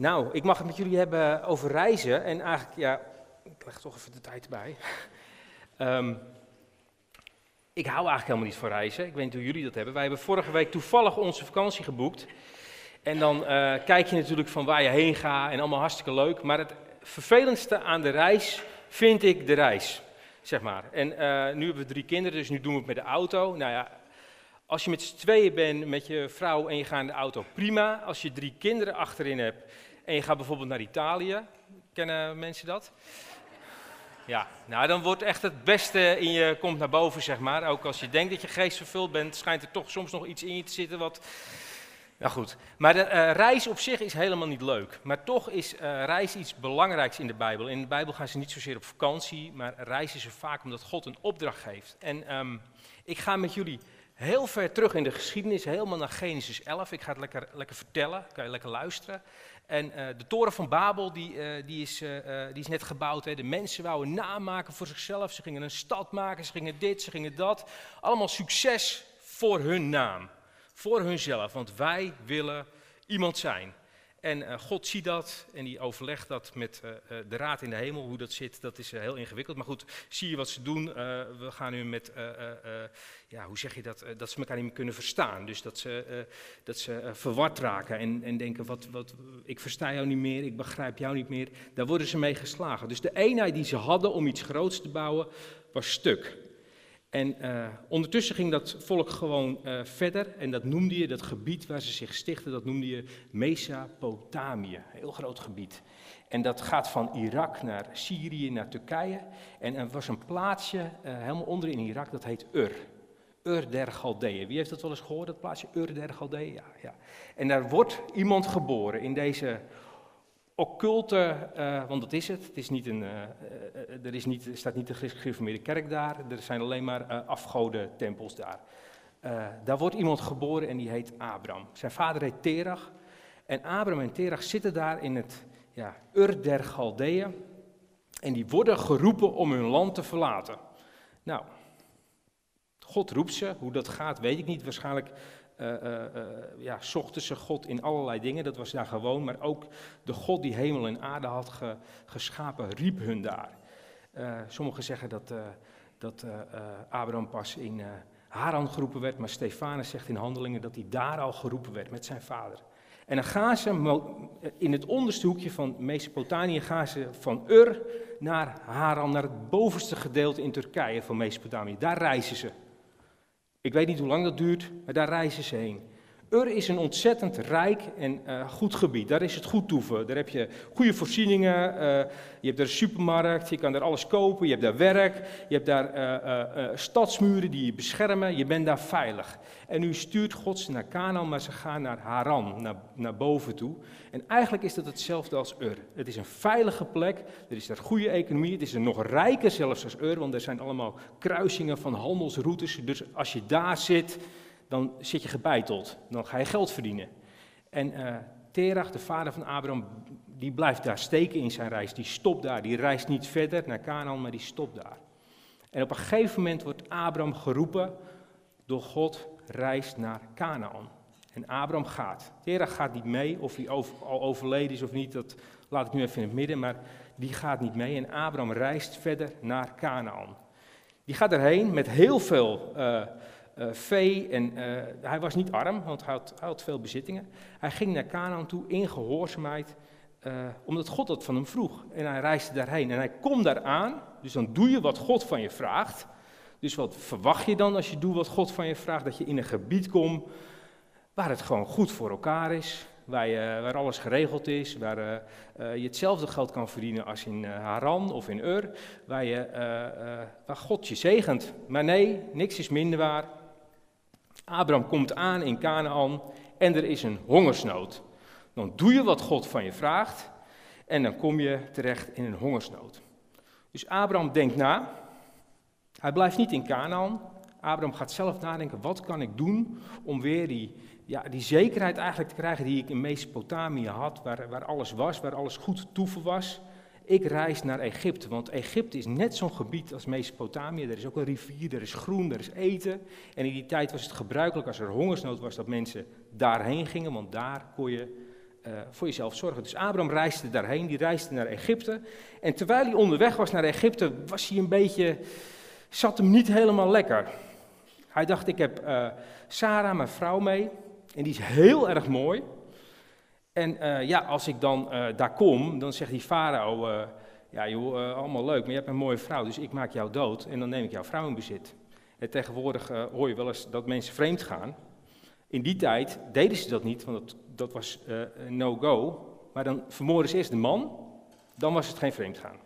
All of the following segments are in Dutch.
Nou, ik mag het met jullie hebben over reizen. En eigenlijk, ja, ik leg toch even de tijd bij. Ehm, ik hou eigenlijk helemaal niet van reizen. Ik weet niet hoe jullie dat hebben. Wij hebben vorige week toevallig onze vakantie geboekt. En dan eh, kijk je natuurlijk van waar je heen gaat en allemaal hartstikke leuk. Maar het vervelendste aan de reis vind ik de reis, zeg maar. En eh, nu hebben we drie kinderen, dus nu doen we het met de auto. Nou ja, als je met z'n tweeën bent met je vrouw en je gaat in de auto, prima. Als je drie kinderen achterin hebt en je gaat bijvoorbeeld naar Italië, kennen mensen dat? Ja, nou dan wordt echt het beste in je komt naar boven, zeg maar. Ook als je denkt dat je geest vervuld bent, schijnt er toch soms nog iets in je te zitten wat... Nou goed, maar de uh, reis op zich is helemaal niet leuk. Maar toch is uh, reis iets belangrijks in de Bijbel. In de Bijbel gaan ze niet zozeer op vakantie, maar is er vaak omdat God een opdracht geeft. En um, ik ga met jullie heel ver terug in de geschiedenis, helemaal naar Genesis 11. Ik ga het lekker, lekker vertellen, kan je lekker luisteren. En uh, de toren van Babel, die, uh, die, is, uh, die is net gebouwd. Hè. De mensen wouden namaken voor zichzelf. Ze gingen een stad maken, ze gingen dit, ze gingen dat. Allemaal succes voor hun naam. Voor hunzelf, want wij willen iemand zijn. En uh, God ziet dat en die overlegt dat met uh, de raad in de hemel. Hoe dat zit, dat is heel ingewikkeld. Maar goed, zie je wat ze doen. we gaan nu met, ja, hoe zeg je dat, dat ze elkaar niet meer kunnen verstaan. Dus dat ze, dat ze verward raken en, en denken, wat, wat, ik versta jou niet meer, ik begrijp jou niet meer. Daar worden ze mee geslagen. Dus de eenheid die ze hadden om iets groots te bouwen, was stuk. En uh, ondertussen ging dat volk gewoon uh, verder en dat noemde je, dat gebied waar ze zich stichten, dat noemde je Mesopotamië, een heel groot gebied. En dat gaat van Irak naar Syrië, naar Turkije. En er was een plaatsje uh, helemaal onder in Irak, dat heet Ur. Ur der Galdeeën. Wie heeft dat wel eens gehoord, dat plaatsje Ur der Galdeeën? Ja, ja. En daar wordt iemand geboren in deze occulte, uh, want dat is het. Het is niet een, uh, uh, er, is niet, er staat niet de gereformeerde kerk daar, er zijn alleen maar afgoden tempels daar. daar wordt iemand geboren en die heet Abram. Zijn vader heet Terach. En Abram en Terach zitten daar in het ja, Ur der Galdeeën. En die worden geroepen om hun land te verlaten. Nou, God roept ze. Hoe dat gaat, weet ik niet. Waarschijnlijk uh, uh, uh, ja, zochten ze God in allerlei dingen, dat was daar gewoon, maar ook de God die hemel en aarde had ge, geschapen, riep hun daar. sommigen zeggen dat, dat Abraham pas in Haran geroepen werd, maar Stefanus zegt in Handelingen dat hij daar al geroepen werd met zijn vader. En dan gaan ze in het onderste hoekje van Mesopotamië, gaan ze van Ur naar Haran, naar het bovenste gedeelte in Turkije van Mesopotamië. Daar reizen ze. Ik weet niet hoe lang dat duurt, maar daar reizen ze heen. Ur is een ontzettend rijk en uh, goed gebied. Daar is het goed toeven. Daar heb je goede voorzieningen. Uh, je hebt daar een supermarkt. Je kan daar alles kopen. Je hebt daar werk. Je hebt daar uh, stadsmuren die je beschermen. Je bent daar veilig. En nu stuurt God ze naar Canaan, maar ze gaan naar Haran, naar, naar boven toe. En eigenlijk is dat hetzelfde als Ur. Het is een veilige plek. Er is daar goede economie. Het is er nog rijker zelfs als Ur, want er zijn allemaal kruisingen van handelsroutes. Dus als je daar zit dan zit je gebeiteld. Dan ga je geld verdienen. En uh, Terach, de vader van Abraham, die blijft daar steken in zijn reis. Die stopt daar. Die reist niet verder naar Canaan, maar die stopt daar. En op een gegeven moment wordt Abraham geroepen door God, reist naar Canaan. En Abraham gaat. Terach gaat niet mee, of hij al overleden is of niet, dat laat ik nu even in het midden, maar die gaat niet mee. En Abraham reist verder naar Canaan. Die gaat erheen met heel veel uh, vee. En uh, hij was niet arm, want hij had, veel bezittingen. Hij ging naar Canaan toe in gehoorzaamheid, uh, omdat God dat van hem vroeg. En hij reisde daarheen. En hij komt daar aan, dus dan doe je wat God van je vraagt. Dus wat verwacht je dan als je doet wat God van je vraagt? Dat je in een gebied komt waar het gewoon goed voor elkaar is. Waar, je, waar alles geregeld is, waar je hetzelfde geld kan verdienen als in Haran of in Ur, waar, je, waar God je zegent. Maar nee, niks is minder waar. Abraham komt aan in Canaan en er is een hongersnood. Dan doe je wat God van je vraagt en dan kom je terecht in een hongersnood. Dus Abraham denkt na. Hij blijft niet in Canaan. Abraham gaat zelf nadenken, wat kan ik doen om weer die, ja, die zekerheid eigenlijk te krijgen die ik in Mesopotamië had, waar, waar alles was, waar alles goed toeven was. Ik reis naar Egypte, want Egypte is net zo'n gebied als Mesopotamië. Er is ook een rivier, er is groen, er is eten. En in die tijd was het gebruikelijk als er hongersnood was dat mensen daarheen gingen, want daar kon je voor jezelf zorgen. Dus Abraham reisde daarheen, die reisde naar Egypte. En terwijl hij onderweg was naar Egypte, was hij een beetje, zat hem niet helemaal lekker. Hij dacht, ik heb uh, Sarah, mijn vrouw, mee. En die is heel erg mooi. En uh, ja, als ik dan uh, daar kom, dan zegt die farao, ja joh, allemaal leuk, maar je hebt een mooie vrouw, dus ik maak jou dood en dan neem ik jouw vrouw in bezit. En tegenwoordig hoor je wel eens dat mensen vreemd gaan. In die tijd deden ze dat niet, want dat, dat was no-go. Maar dan vermoorden ze eerst de man, dan was het geen vreemd gaan.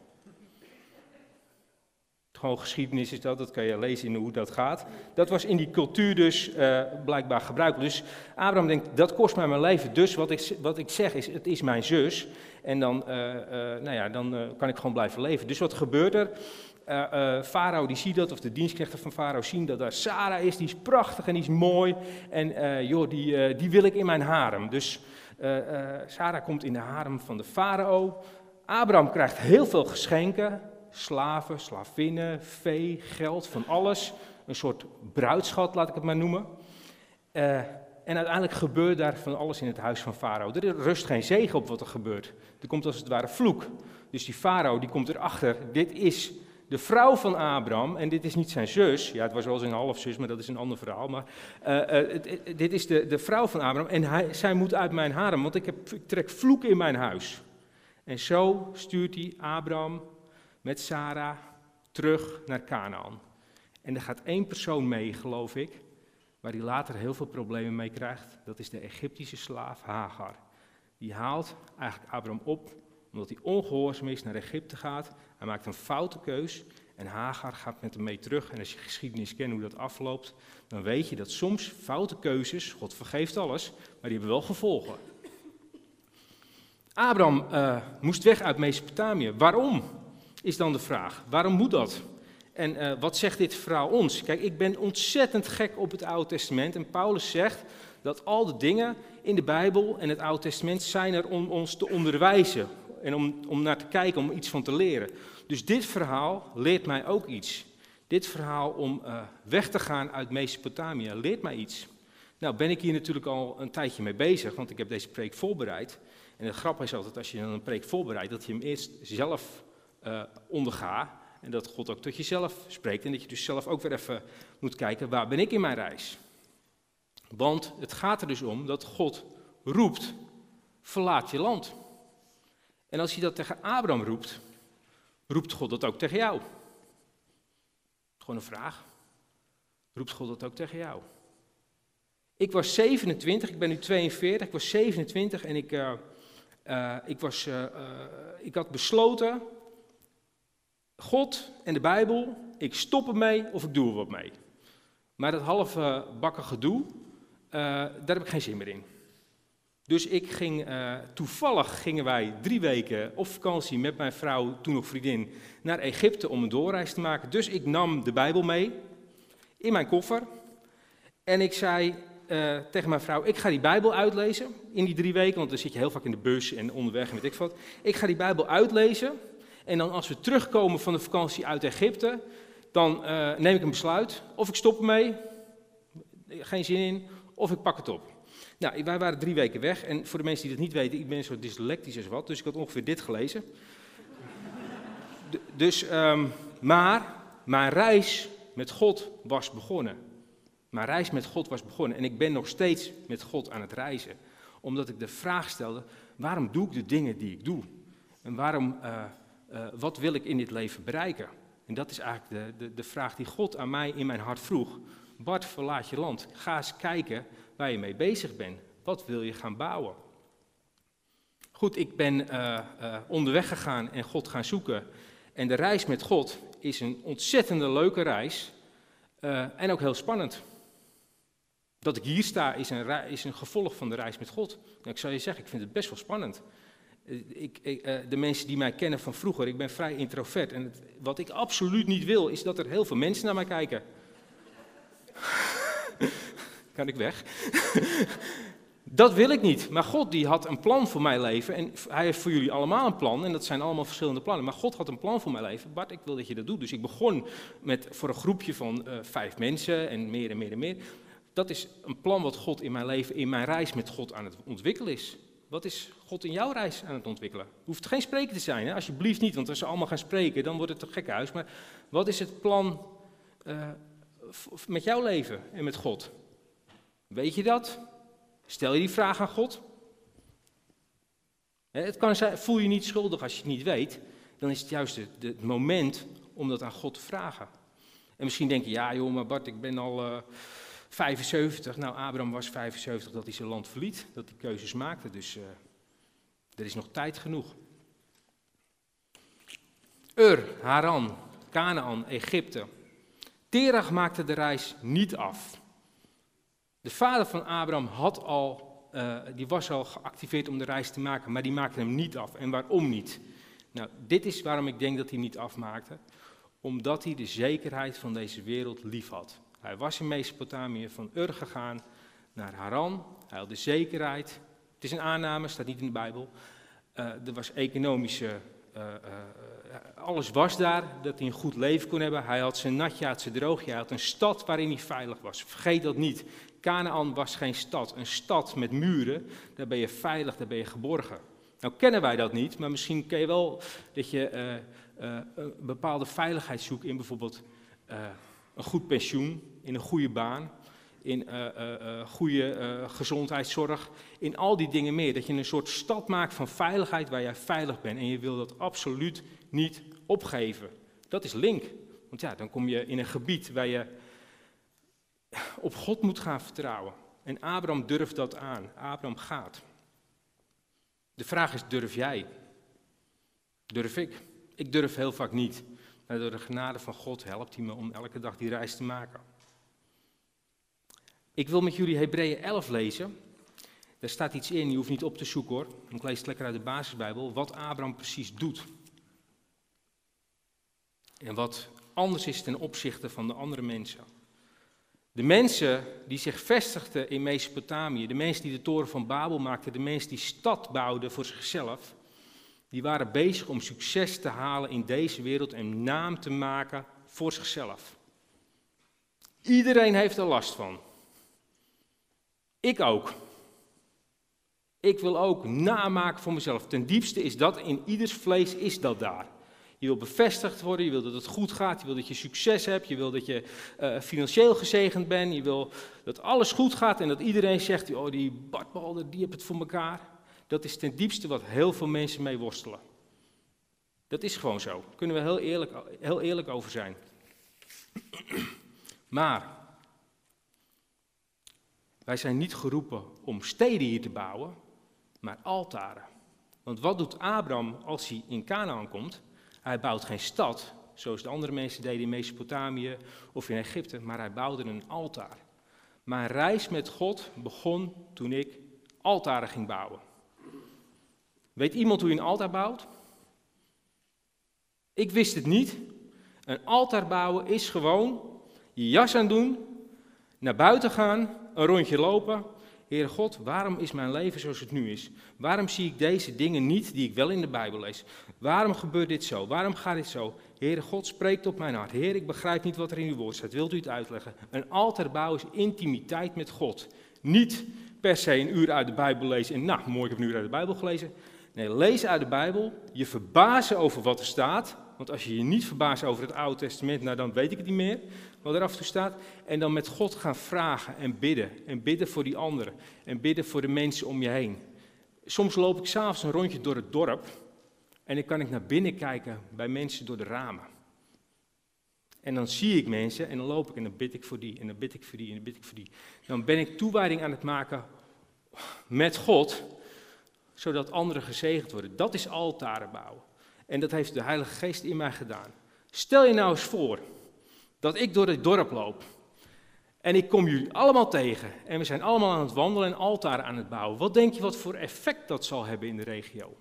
Gewoon geschiedenis is dat, dat kan je lezen in hoe dat gaat. Dat was in die cultuur dus uh, blijkbaar gebruikelijk. Dus Abraham denkt, dat kost mij mijn leven. Dus wat ik, wat ik zeg is, het is mijn zus. En dan, uh, uh, nou ja, dan kan ik gewoon blijven leven. Dus wat gebeurt er? Farao die ziet dat, of de dienstknechten van Farao zien dat daar Sarah is. Die is prachtig en die is mooi. En joh, die, die wil ik in mijn harem. Dus Sarah komt in de harem van de Farao. Abraham krijgt heel veel geschenken slaven, slavinnen, vee, geld, van alles. Een soort bruidschat, laat ik het maar noemen. Uh, en uiteindelijk gebeurt daar van alles in het huis van Farao. Er rust geen zegen op wat er gebeurt. Er komt als het ware vloek. Dus die Farao die komt erachter, dit is de vrouw van Abraham en dit is niet zijn zus. Ja, het was wel zijn halfzus, maar dat is een ander verhaal. Maar uh, uh, dit is de, de vrouw van Abraham en hij, zij moet uit mijn harem, want ik, heb, ik trek vloek in mijn huis. En zo stuurt hij Abraham met Sarah terug naar Canaan. En er gaat één persoon mee, geloof ik, waar hij later heel veel problemen mee krijgt. Dat is de Egyptische slaaf Hagar. Die haalt eigenlijk Abraham op omdat hij ongehoorzaam is naar Egypte gaat. Hij maakt een foute keus en Hagar gaat met hem mee terug. En als je geschiedenis kent hoe dat afloopt, dan weet je dat soms foute keuzes, God vergeeft alles, maar die hebben wel gevolgen. Abraham uh, moest weg uit Mesopotamië. Waarom? Is dan de vraag. Waarom moet dat? En uh, wat zegt dit verhaal ons? Kijk, ik ben ontzettend gek op het Oude Testament. En Paulus zegt dat al de dingen in de Bijbel en het Oude Testament zijn er om ons te onderwijzen. En om, om naar te kijken, om iets van te leren. Dus dit verhaal leert mij ook iets. Dit verhaal om uh, weg te gaan uit Mesopotamië leert mij iets. Nou ben ik hier natuurlijk al een tijdje mee bezig, want ik heb deze preek voorbereid. En het grappige is altijd als je een preek voorbereidt, dat je hem eerst zelf uh, onderga. En dat God ook tot jezelf spreekt. En dat je dus zelf ook weer even moet kijken, waar ben ik in mijn reis? Want het gaat er dus om dat God roept, verlaat je land. En als hij dat tegen Abraham roept, roept God dat ook tegen jou? Gewoon een vraag. Roept God dat ook tegen jou? Ik was 27, ik ben nu 42, ik was 27 en ik, uh, uh, ik, was, ik had besloten God en de Bijbel, ik stop ermee of ik doe er wat mee. Maar dat halve bakken gedoe, uh, daar heb ik geen zin meer in. Dus ik ging, uh, toevallig gingen wij drie weken op vakantie met mijn vrouw, toen nog vriendin, naar Egypte om een doorreis te maken. Dus ik nam de Bijbel mee in mijn koffer. En ik zei uh, tegen mijn vrouw, ik ga die Bijbel uitlezen in die drie weken, want dan zit je heel vaak in de bus en onderweg en weet ik wat. Ik ga die Bijbel uitlezen en dan als we terugkomen van de vakantie uit Egypte, dan uh, neem ik een besluit. Of ik stop ermee, geen zin in, of ik pak het op. Nou, wij waren drie weken weg. En voor de mensen die dat niet weten, ik ben zo dyslectisch als wat. Dus ik had ongeveer dit gelezen. dus, um, maar mijn reis met God was begonnen. Mijn reis met God was begonnen. En ik ben nog steeds met God aan het reizen. Omdat ik de vraag stelde, waarom doe ik de dingen die ik doe? En waarom... Uh, uh, wat wil ik in dit leven bereiken? En dat is eigenlijk de, de, de vraag die God aan mij in mijn hart vroeg. Bart, verlaat je land. Ga eens kijken waar je mee bezig bent. Wat wil je gaan bouwen? Goed, ik ben uh, uh, onderweg gegaan en God gaan zoeken. En de reis met God is een ontzettende leuke reis. En ook heel spannend. Dat ik hier sta is een, is een gevolg van de reis met God. Nou, ik zou je zeggen, ik vind het best wel spannend. Ik, ik, eh, de mensen die mij kennen van vroeger, ik ben vrij introvert. En wat ik absoluut niet wil, is dat er heel veel mensen naar mij kijken. kan ik weg? dat wil ik niet. Maar God die had een plan voor mijn leven. En hij heeft voor jullie allemaal een plan. En dat zijn allemaal verschillende plannen. Maar God had een plan voor mijn leven. Bart, ik wil dat je dat doet. Dus ik begon met, voor een groepje van uh, vijf mensen en meer en meer en meer. Dat is een plan wat God in mijn leven, in mijn reis met God aan het ontwikkelen is. Wat is God in jouw reis aan het ontwikkelen? Hoeft geen spreker te zijn, hè? alsjeblieft niet, want als ze allemaal gaan spreken, dan wordt het een gek huis. Maar wat is het plan uh, met jouw leven en met God? Weet je dat? Stel je die vraag aan God? Het kan zijn, voel je niet schuldig als je het niet weet, dan is het juist het, moment om dat aan God te vragen. En misschien denk je, ja joh, maar Bart, ik ben al eh, 75. Nou, Abraham was 75 dat hij zijn land verliet, dat hij keuzes maakte, dus uh, er is nog tijd genoeg. Ur, Haran, Canaan, Egypte. Terach maakte de reis niet af. De vader van Abraham had al uh, die was al geactiveerd om de reis te maken, maar die maakte hem niet af. En waarom niet? Nou, dit is waarom ik denk dat hij niet afmaakte. Omdat hij de zekerheid van deze wereld lief had. Hij was in Mesopotamië van Ur gegaan naar Haran. Hij had de zekerheid. Het is een aanname, staat niet in de Bijbel. Uh, er was economische. Uh, alles was daar, dat hij een goed leven kon hebben. Hij had zijn natje, zijn droogje. Hij had een stad waarin hij veilig was. Vergeet dat niet. Canaan was geen stad. Een stad met muren, daar ben je veilig, daar ben je geborgen. Nou kennen wij dat niet, maar misschien ken je wel dat je een bepaalde veiligheid zoekt in bijvoorbeeld een goed pensioen, in een goede baan, in goede gezondheidszorg, in al die dingen meer. Dat je een soort stad maakt van veiligheid waar jij veilig bent en je wil dat absoluut niet opgeven. Dat is link. Want ja, dan kom je in een gebied waar je op God moet gaan vertrouwen. En Abraham durft dat aan. Abraham gaat. De vraag is, durf jij? Durf ik? Ik durf heel vaak niet. Maar door de genade van God helpt hij me om elke dag die reis te maken. Ik wil met jullie Hebreeën 11 lezen. Daar staat iets in, je hoeft niet op te zoeken hoor. Ik lees het lekker uit de basisbijbel. Wat Abraham precies doet. En wat anders is ten opzichte van de andere mensen. De mensen die zich vestigden in Mesopotamië, de mensen die de toren van Babel maakten, de mensen die stad bouwden voor zichzelf, die waren bezig om succes te halen in deze wereld en naam te maken voor zichzelf. Iedereen heeft er last van. Ik ook. Ik wil ook namaken voor mezelf. Ten diepste is dat in ieders vlees is dat daar. Je wil bevestigd worden, je wil dat het goed gaat, je wil dat je succes hebt, je wil dat je uh, financieel gezegend bent, je wil dat alles goed gaat en dat iedereen zegt, oh die Bart Balder, die heeft het voor elkaar. Dat is ten diepste wat heel veel mensen mee worstelen. Dat is gewoon zo, daar kunnen we heel eerlijk, heel eerlijk over zijn. Maar, wij zijn niet geroepen om steden hier te bouwen, maar altaren. Want wat doet Abraham als hij in Canaan komt? Hij bouwt geen stad, zoals de andere mensen deden in Mesopotamië of in Egypte, maar hij bouwde een altaar. Mijn reis met God begon toen ik altaren ging bouwen. Weet iemand hoe je een altaar bouwt? Ik wist het niet. Een altaar bouwen is gewoon je jas aan doen, naar buiten gaan, een rondje lopen. Heere God, waarom is mijn leven zoals het nu is? Waarom zie ik deze dingen niet die ik wel in de Bijbel lees? Waarom gebeurt dit zo? Waarom gaat dit zo? Heere God, spreekt op mijn hart. Heer, ik begrijp niet wat er in uw woord staat. Wilt u het uitleggen? Een altaar bouwen is intimiteit met God. Niet per se een uur uit de Bijbel lezen en nou, mooi, ik heb een uur uit de Bijbel gelezen. Nee, lees uit de Bijbel, je verbazen over wat er staat. Want als je je niet verbaast over het Oude Testament, nou dan weet ik het niet meer wat er af en toe staat. En dan met God gaan vragen en bidden. En bidden voor die anderen. En bidden voor de mensen om je heen. Soms loop ik s'avonds een rondje door het dorp. En dan kan ik naar binnen kijken bij mensen door de ramen. En dan zie ik mensen en dan loop ik en dan bid ik voor die en dan bid ik voor die en dan bid ik voor die. Dan ben ik toewijding aan het maken met God, zodat anderen gezegend worden. Dat is altaren bouwen. En dat heeft de Heilige Geest in mij gedaan. Stel je nou eens voor dat ik door het dorp loop en ik kom jullie allemaal tegen en we zijn allemaal aan het wandelen en altaren aan het bouwen. Wat denk je wat voor effect dat zal hebben in de regio?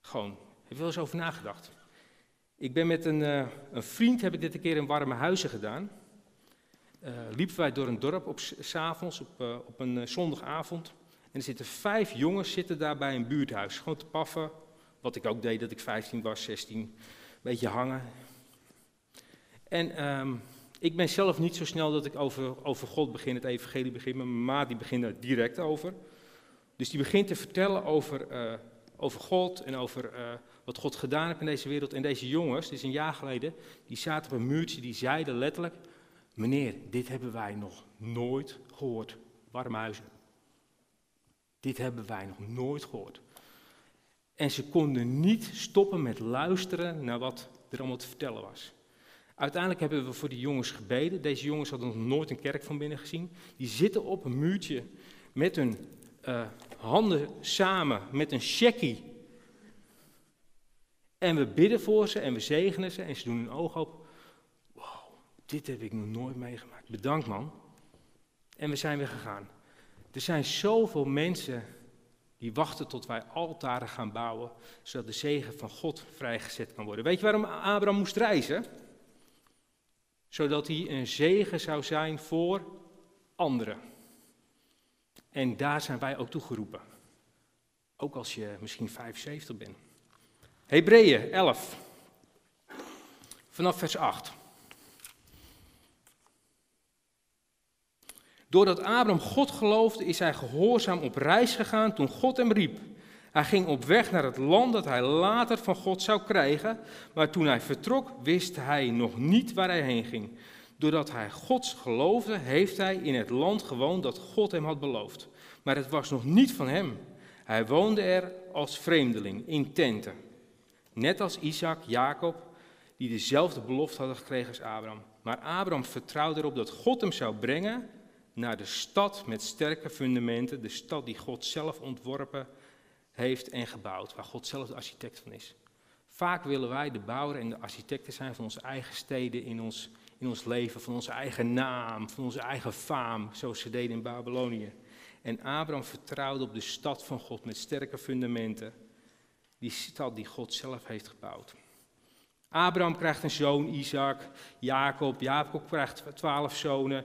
Gewoon, heb je wel eens over nagedacht? Ik ben met een, uh, een vriend, heb ik dit een keer in Warme Huizen gedaan. Uh, liepen wij door een dorp op s'avonds, op, uh, op een zondagavond. En er zitten vijf jongens zitten daar bij een buurthuis. Gewoon te paffen. Wat ik ook deed dat ik 15 was, 16. Een beetje hangen. En um, ik ben zelf niet zo snel dat ik over, over God begin, het evangelie begin. Maar mijn ma die begint direct over. Dus die begint te vertellen over, eh, over God en over eh, wat God gedaan heeft in deze wereld. En deze jongens, dit is een jaar geleden, die zaten op een muurtje, die zeiden letterlijk, meneer, dit hebben wij nog nooit gehoord. Warmhuizen. Dit hebben wij nog nooit gehoord. En ze konden niet stoppen met luisteren naar wat er allemaal te vertellen was. Uiteindelijk hebben we voor die jongens gebeden. Deze jongens hadden nog nooit een kerk van binnen gezien. Die zitten op een muurtje met hun uh, handen samen, met een checkie. En we bidden voor ze en we zegenen ze en ze doen hun oog op. Wow, dit heb ik nog nooit meegemaakt. Bedankt man. En we zijn weer gegaan. Er zijn zoveel mensen die wachten tot wij altaren gaan bouwen, zodat de zegen van God vrijgezet kan worden. Weet je waarom Abraham moest reizen? Zodat hij een zegen zou zijn voor anderen. En daar zijn wij ook toe geroepen. Ook als je misschien 75 bent. Hebreeën 11. Vanaf vers 8. Doordat Abraham God geloofde, is hij gehoorzaam op reis gegaan toen God hem riep. Hij ging op weg naar het land dat hij later van God zou krijgen, maar toen hij vertrok, wist hij nog niet waar hij heen ging. Doordat hij Gods geloofde, heeft hij in het land gewoond dat God hem had beloofd. Maar het was nog niet van hem. Hij woonde er als vreemdeling in tenten. Net als Isaac, Jacob, die dezelfde belofte hadden gekregen als Abraham. Maar Abraham vertrouwde erop dat God hem zou brengen naar de stad met sterke fundamenten, de stad die God zelf ontworpen heeft en gebouwd, waar God zelf de architect van is. Vaak willen wij de bouwer en de architecten zijn van onze eigen steden in ons, in ons leven, van onze eigen naam, van onze eigen faam, zoals ze deden in Babylonië. En Abraham vertrouwde op de stad van God met sterke fundamenten, die stad die God zelf heeft gebouwd. Abraham krijgt een zoon, Isaac, Jacob, Jacob krijgt twaalf zonen,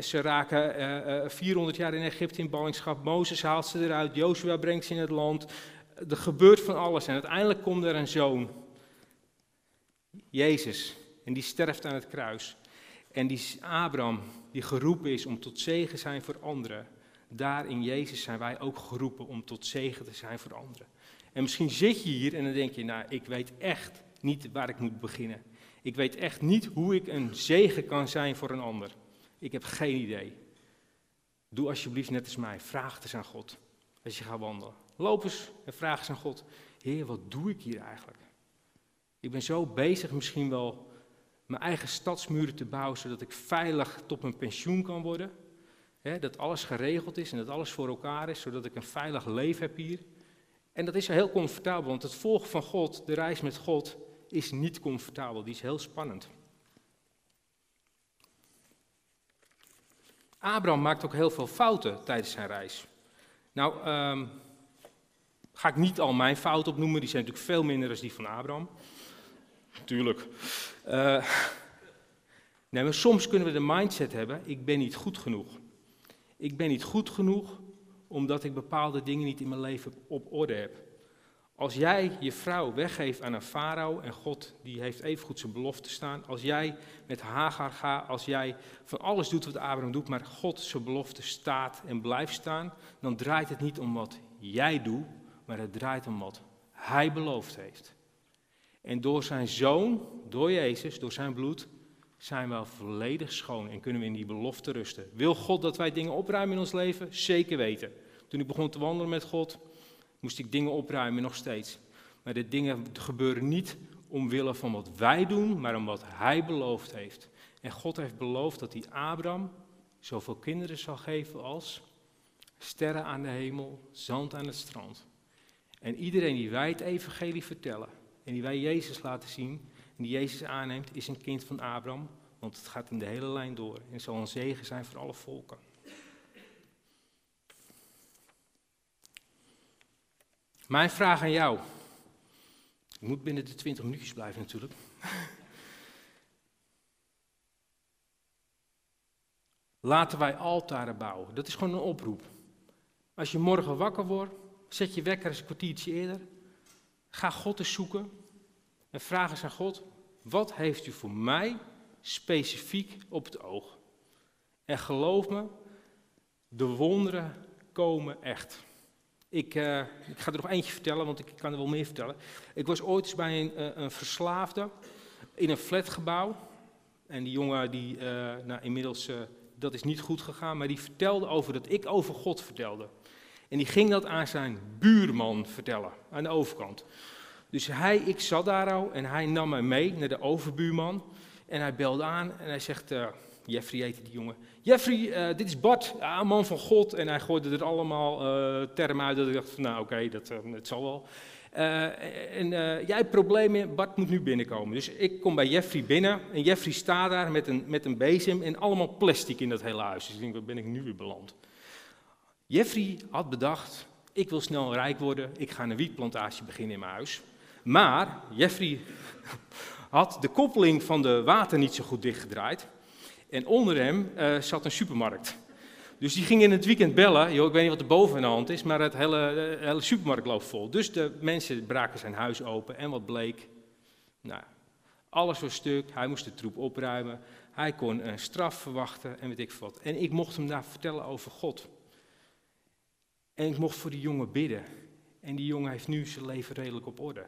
ze raken 400 eh, eh, jaar in Egypte in ballingschap. Mozes haalt ze eruit. Joshua brengt ze in het land. Er gebeurt van alles. En uiteindelijk komt er een zoon. Jezus. En die sterft aan het kruis. En die Abraham, die geroepen is om tot zegen te zijn voor anderen. Daar in Jezus zijn wij ook geroepen om tot zegen te zijn voor anderen. En misschien zit je hier en dan denk je, nou, ik weet echt niet waar ik moet beginnen. Ik weet echt niet hoe ik een zegen kan zijn voor een ander. Ik heb geen idee. Doe alsjeblieft net als mij. Vraag het eens aan God. Als je gaat wandelen. Loop eens en vraag eens aan God. Heer, wat doe ik hier eigenlijk? Ik ben zo bezig misschien wel mijn eigen stadsmuren te bouwen, zodat ik veilig tot mijn pensioen kan worden. dat alles geregeld is en dat alles voor elkaar is, zodat ik een veilig leven heb hier. En dat is heel comfortabel, want het volgen van God, de reis met God, is niet comfortabel. Die is heel spannend. Abraham maakt ook heel veel fouten tijdens zijn reis. Nou, ehm, ga ik niet al mijn fouten opnoemen, die zijn natuurlijk veel minder dan die van Abraham. Tuurlijk. Uh, nee, maar soms kunnen we de mindset hebben, ik ben niet goed genoeg. Ik ben niet goed genoeg omdat ik bepaalde dingen niet in mijn leven op orde heb. Als jij je vrouw weggeeft aan een farao en God die heeft evengoed zijn belofte staan. Als jij met Hagar gaat, als jij van alles doet wat Abraham doet, maar God zijn belofte staat en blijft staan. Dan draait het niet om wat jij doet, maar het draait om wat hij beloofd heeft. En door zijn zoon, door Jezus, door zijn bloed, zijn we volledig schoon en kunnen we in die belofte rusten. Wil God dat wij dingen opruimen in ons leven? Zeker weten. Toen ik begon te wandelen met God, moest ik dingen opruimen, nog steeds. Maar de dingen gebeuren niet omwille van wat wij doen, maar om wat Hij beloofd heeft. En God heeft beloofd dat hij Abraham zoveel kinderen zal geven als sterren aan de hemel, zand aan het strand. En iedereen die wij het evangelie vertellen en die wij Jezus laten zien en die Jezus aanneemt, is een kind van Abraham, want het gaat in de hele lijn door en zal een zegen zijn voor alle volken. Mijn vraag aan jou. Ik moet binnen de 20 minuutjes blijven natuurlijk. Laten wij altaren bouwen. Dat is gewoon een oproep. Als je morgen wakker wordt, zet je wekker eens een kwartiertje eerder. Ga God eens zoeken en vraag eens aan God: wat heeft u voor mij specifiek op het oog? En geloof me, de wonderen komen echt. Ik, uh, ik ga er nog eentje vertellen, want ik kan er wel meer vertellen. Ik was ooit eens bij een, uh, een verslaafde in een flatgebouw. En die jongen, die, uh, nou inmiddels, dat is niet goed gegaan, maar die vertelde over dat ik over God vertelde. En die ging dat aan zijn buurman vertellen, aan de overkant. Dus hij, ik zat daar al en hij nam mij mee naar de overbuurman. En hij belde aan en hij zegt, Jeffrey heette die jongen. Jeffrey, uh, dit is Bart, een man van God. En hij gooide er allemaal uh, termen uit dat ik dacht, van, nou oké, dat, dat zal wel. en jij hebt problemen, Bart moet nu binnenkomen. Dus ik kom bij Jeffrey binnen en Jeffrey staat daar met een, met een bezem en allemaal plastic in dat hele huis. Dus ik denk, waar ben ik nu weer beland? Jeffrey had bedacht, ik wil snel rijk worden, ik ga een wietplantage beginnen in mijn huis. Maar Jeffrey had de koppeling van de water niet zo goed dichtgedraaid. En onder hem uh, zat een supermarkt. Dus die ging in het weekend bellen. Yo, ik weet niet wat er boven in de hand is, maar het hele, de hele supermarkt loopt vol. Dus de mensen braken zijn huis open. En wat bleek? Nou, alles was stuk. Hij moest de troep opruimen. Hij kon een straf verwachten en weet ik wat. En ik mocht hem daar vertellen over God. En ik mocht voor die jongen bidden. En die jongen heeft nu zijn leven redelijk op orde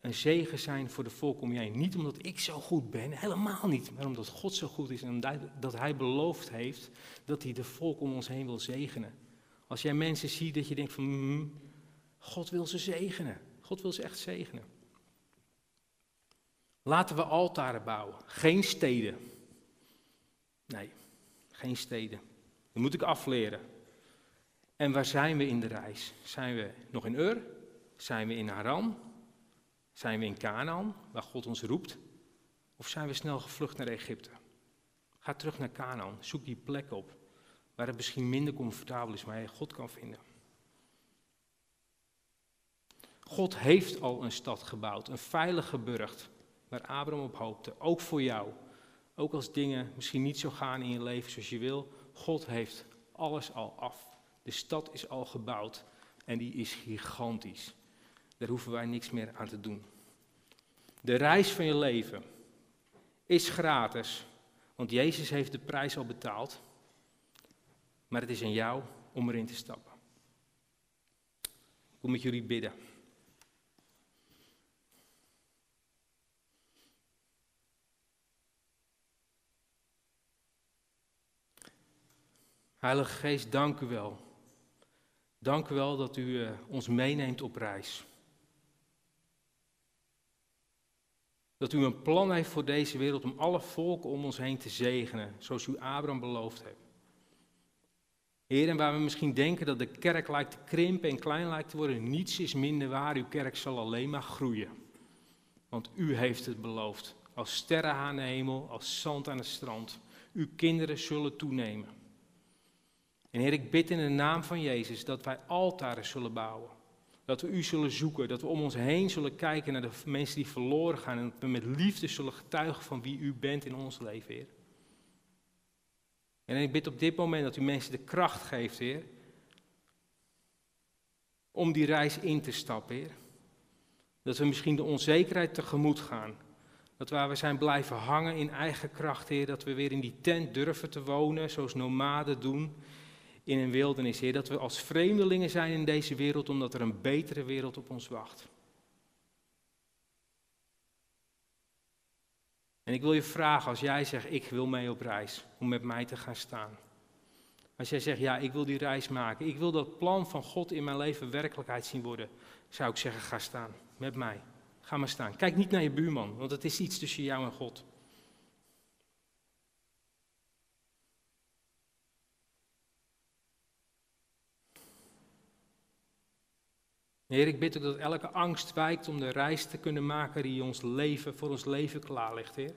een zegen zijn voor de volk om je heen. Niet omdat ik zo goed ben, helemaal niet, maar omdat God zo goed is en dat Hij beloofd heeft dat Hij de volk om ons heen wil zegenen. Als jij mensen ziet dat je denkt van, mm, God wil ze zegenen. God wil ze echt zegenen. Laten we altaren bouwen, geen steden. Nee, geen steden. Dat moet ik afleren. En waar zijn we in de reis? Zijn we nog in Ur? Zijn we in Haran? Zijn we in Canaan, waar God ons roept? Of zijn we snel gevlucht naar Egypte? Ga terug naar Canaan, zoek die plek op, waar het misschien minder comfortabel is, maar je God kan vinden. God heeft al een stad gebouwd, een veilige burcht, waar Abraham op hoopte, ook voor jou. Ook als dingen misschien niet zo gaan in je leven zoals je wil, God heeft alles al af. De stad is al gebouwd en die is gigantisch. Daar hoeven wij niks meer aan te doen. De reis van je leven is gratis, want Jezus heeft de prijs al betaald. Maar het is aan jou om erin te stappen. Ik wil met jullie bidden. Heilige Geest, dank u wel. Dank u wel dat u uh, ons meeneemt op reis. Dat u een plan heeft voor deze wereld om alle volken om ons heen te zegenen, zoals u Abraham beloofd hebt. Heer, en waar we misschien denken dat de kerk lijkt te krimpen en klein lijkt te worden, niets is minder waar. Uw kerk zal alleen maar groeien. Want u heeft het beloofd. Als sterren aan de hemel, als zand aan het strand. Uw kinderen zullen toenemen. En Heer, ik bid in de naam van Jezus dat wij altaren zullen bouwen. Dat we u zullen zoeken, dat we om ons heen zullen kijken naar de mensen die verloren gaan en dat we met liefde zullen getuigen van wie u bent in ons leven, Heer. En ik bid op dit moment dat u mensen de kracht geeft, Heer, om die reis in te stappen, Heer. Dat we misschien de onzekerheid tegemoet gaan. Dat waar we zijn blijven hangen in eigen kracht, Heer, dat we weer in die tent durven te wonen, zoals nomaden doen in een wildernis, Heer. Dat we als vreemdelingen zijn in deze wereld, omdat er een betere wereld op ons wacht. En ik wil je vragen, als jij zegt, ik wil mee op reis, om met mij te gaan staan. Als jij zegt, ja, ik wil die reis maken, ik wil dat plan van God in mijn leven werkelijkheid zien worden, zou ik zeggen, ga staan, met mij. Ga maar staan. Kijk niet naar je buurman, want het is iets tussen jou en God. Heer, ik bid ook dat elke angst wijkt om de reis te kunnen maken die ons leven, voor ons leven klaar ligt, Heer.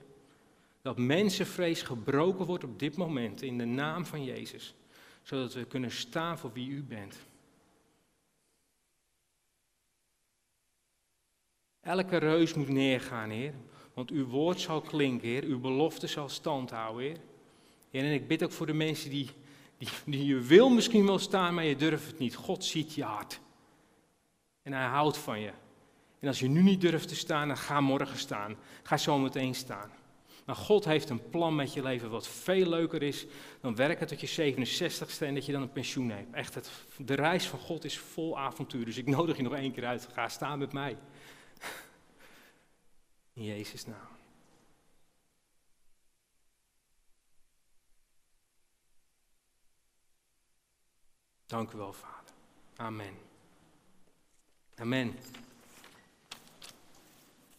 Dat mensenvrees gebroken wordt op dit moment in de naam van Jezus, zodat we kunnen staan voor wie U bent. Elke reus moet neergaan, Heer, want Uw woord zal klinken, Heer. Uw belofte zal stand houden, Heer. Heer en ik bid ook voor de mensen die, die, die je wil misschien wel staan, maar je durft het niet. God ziet je hart. En hij houdt van je. En als je nu niet durft te staan, dan ga morgen staan. Ga zo meteen staan. Maar God heeft een plan met je leven wat veel leuker is dan werken tot je 67ste en dat je dan een pensioen hebt. Echt, het, de reis van God is vol avontuur. Dus ik nodig je nog één keer uit. Ga staan met mij. In Jezus' naam. Dank u wel, Vader. Amen. Amen.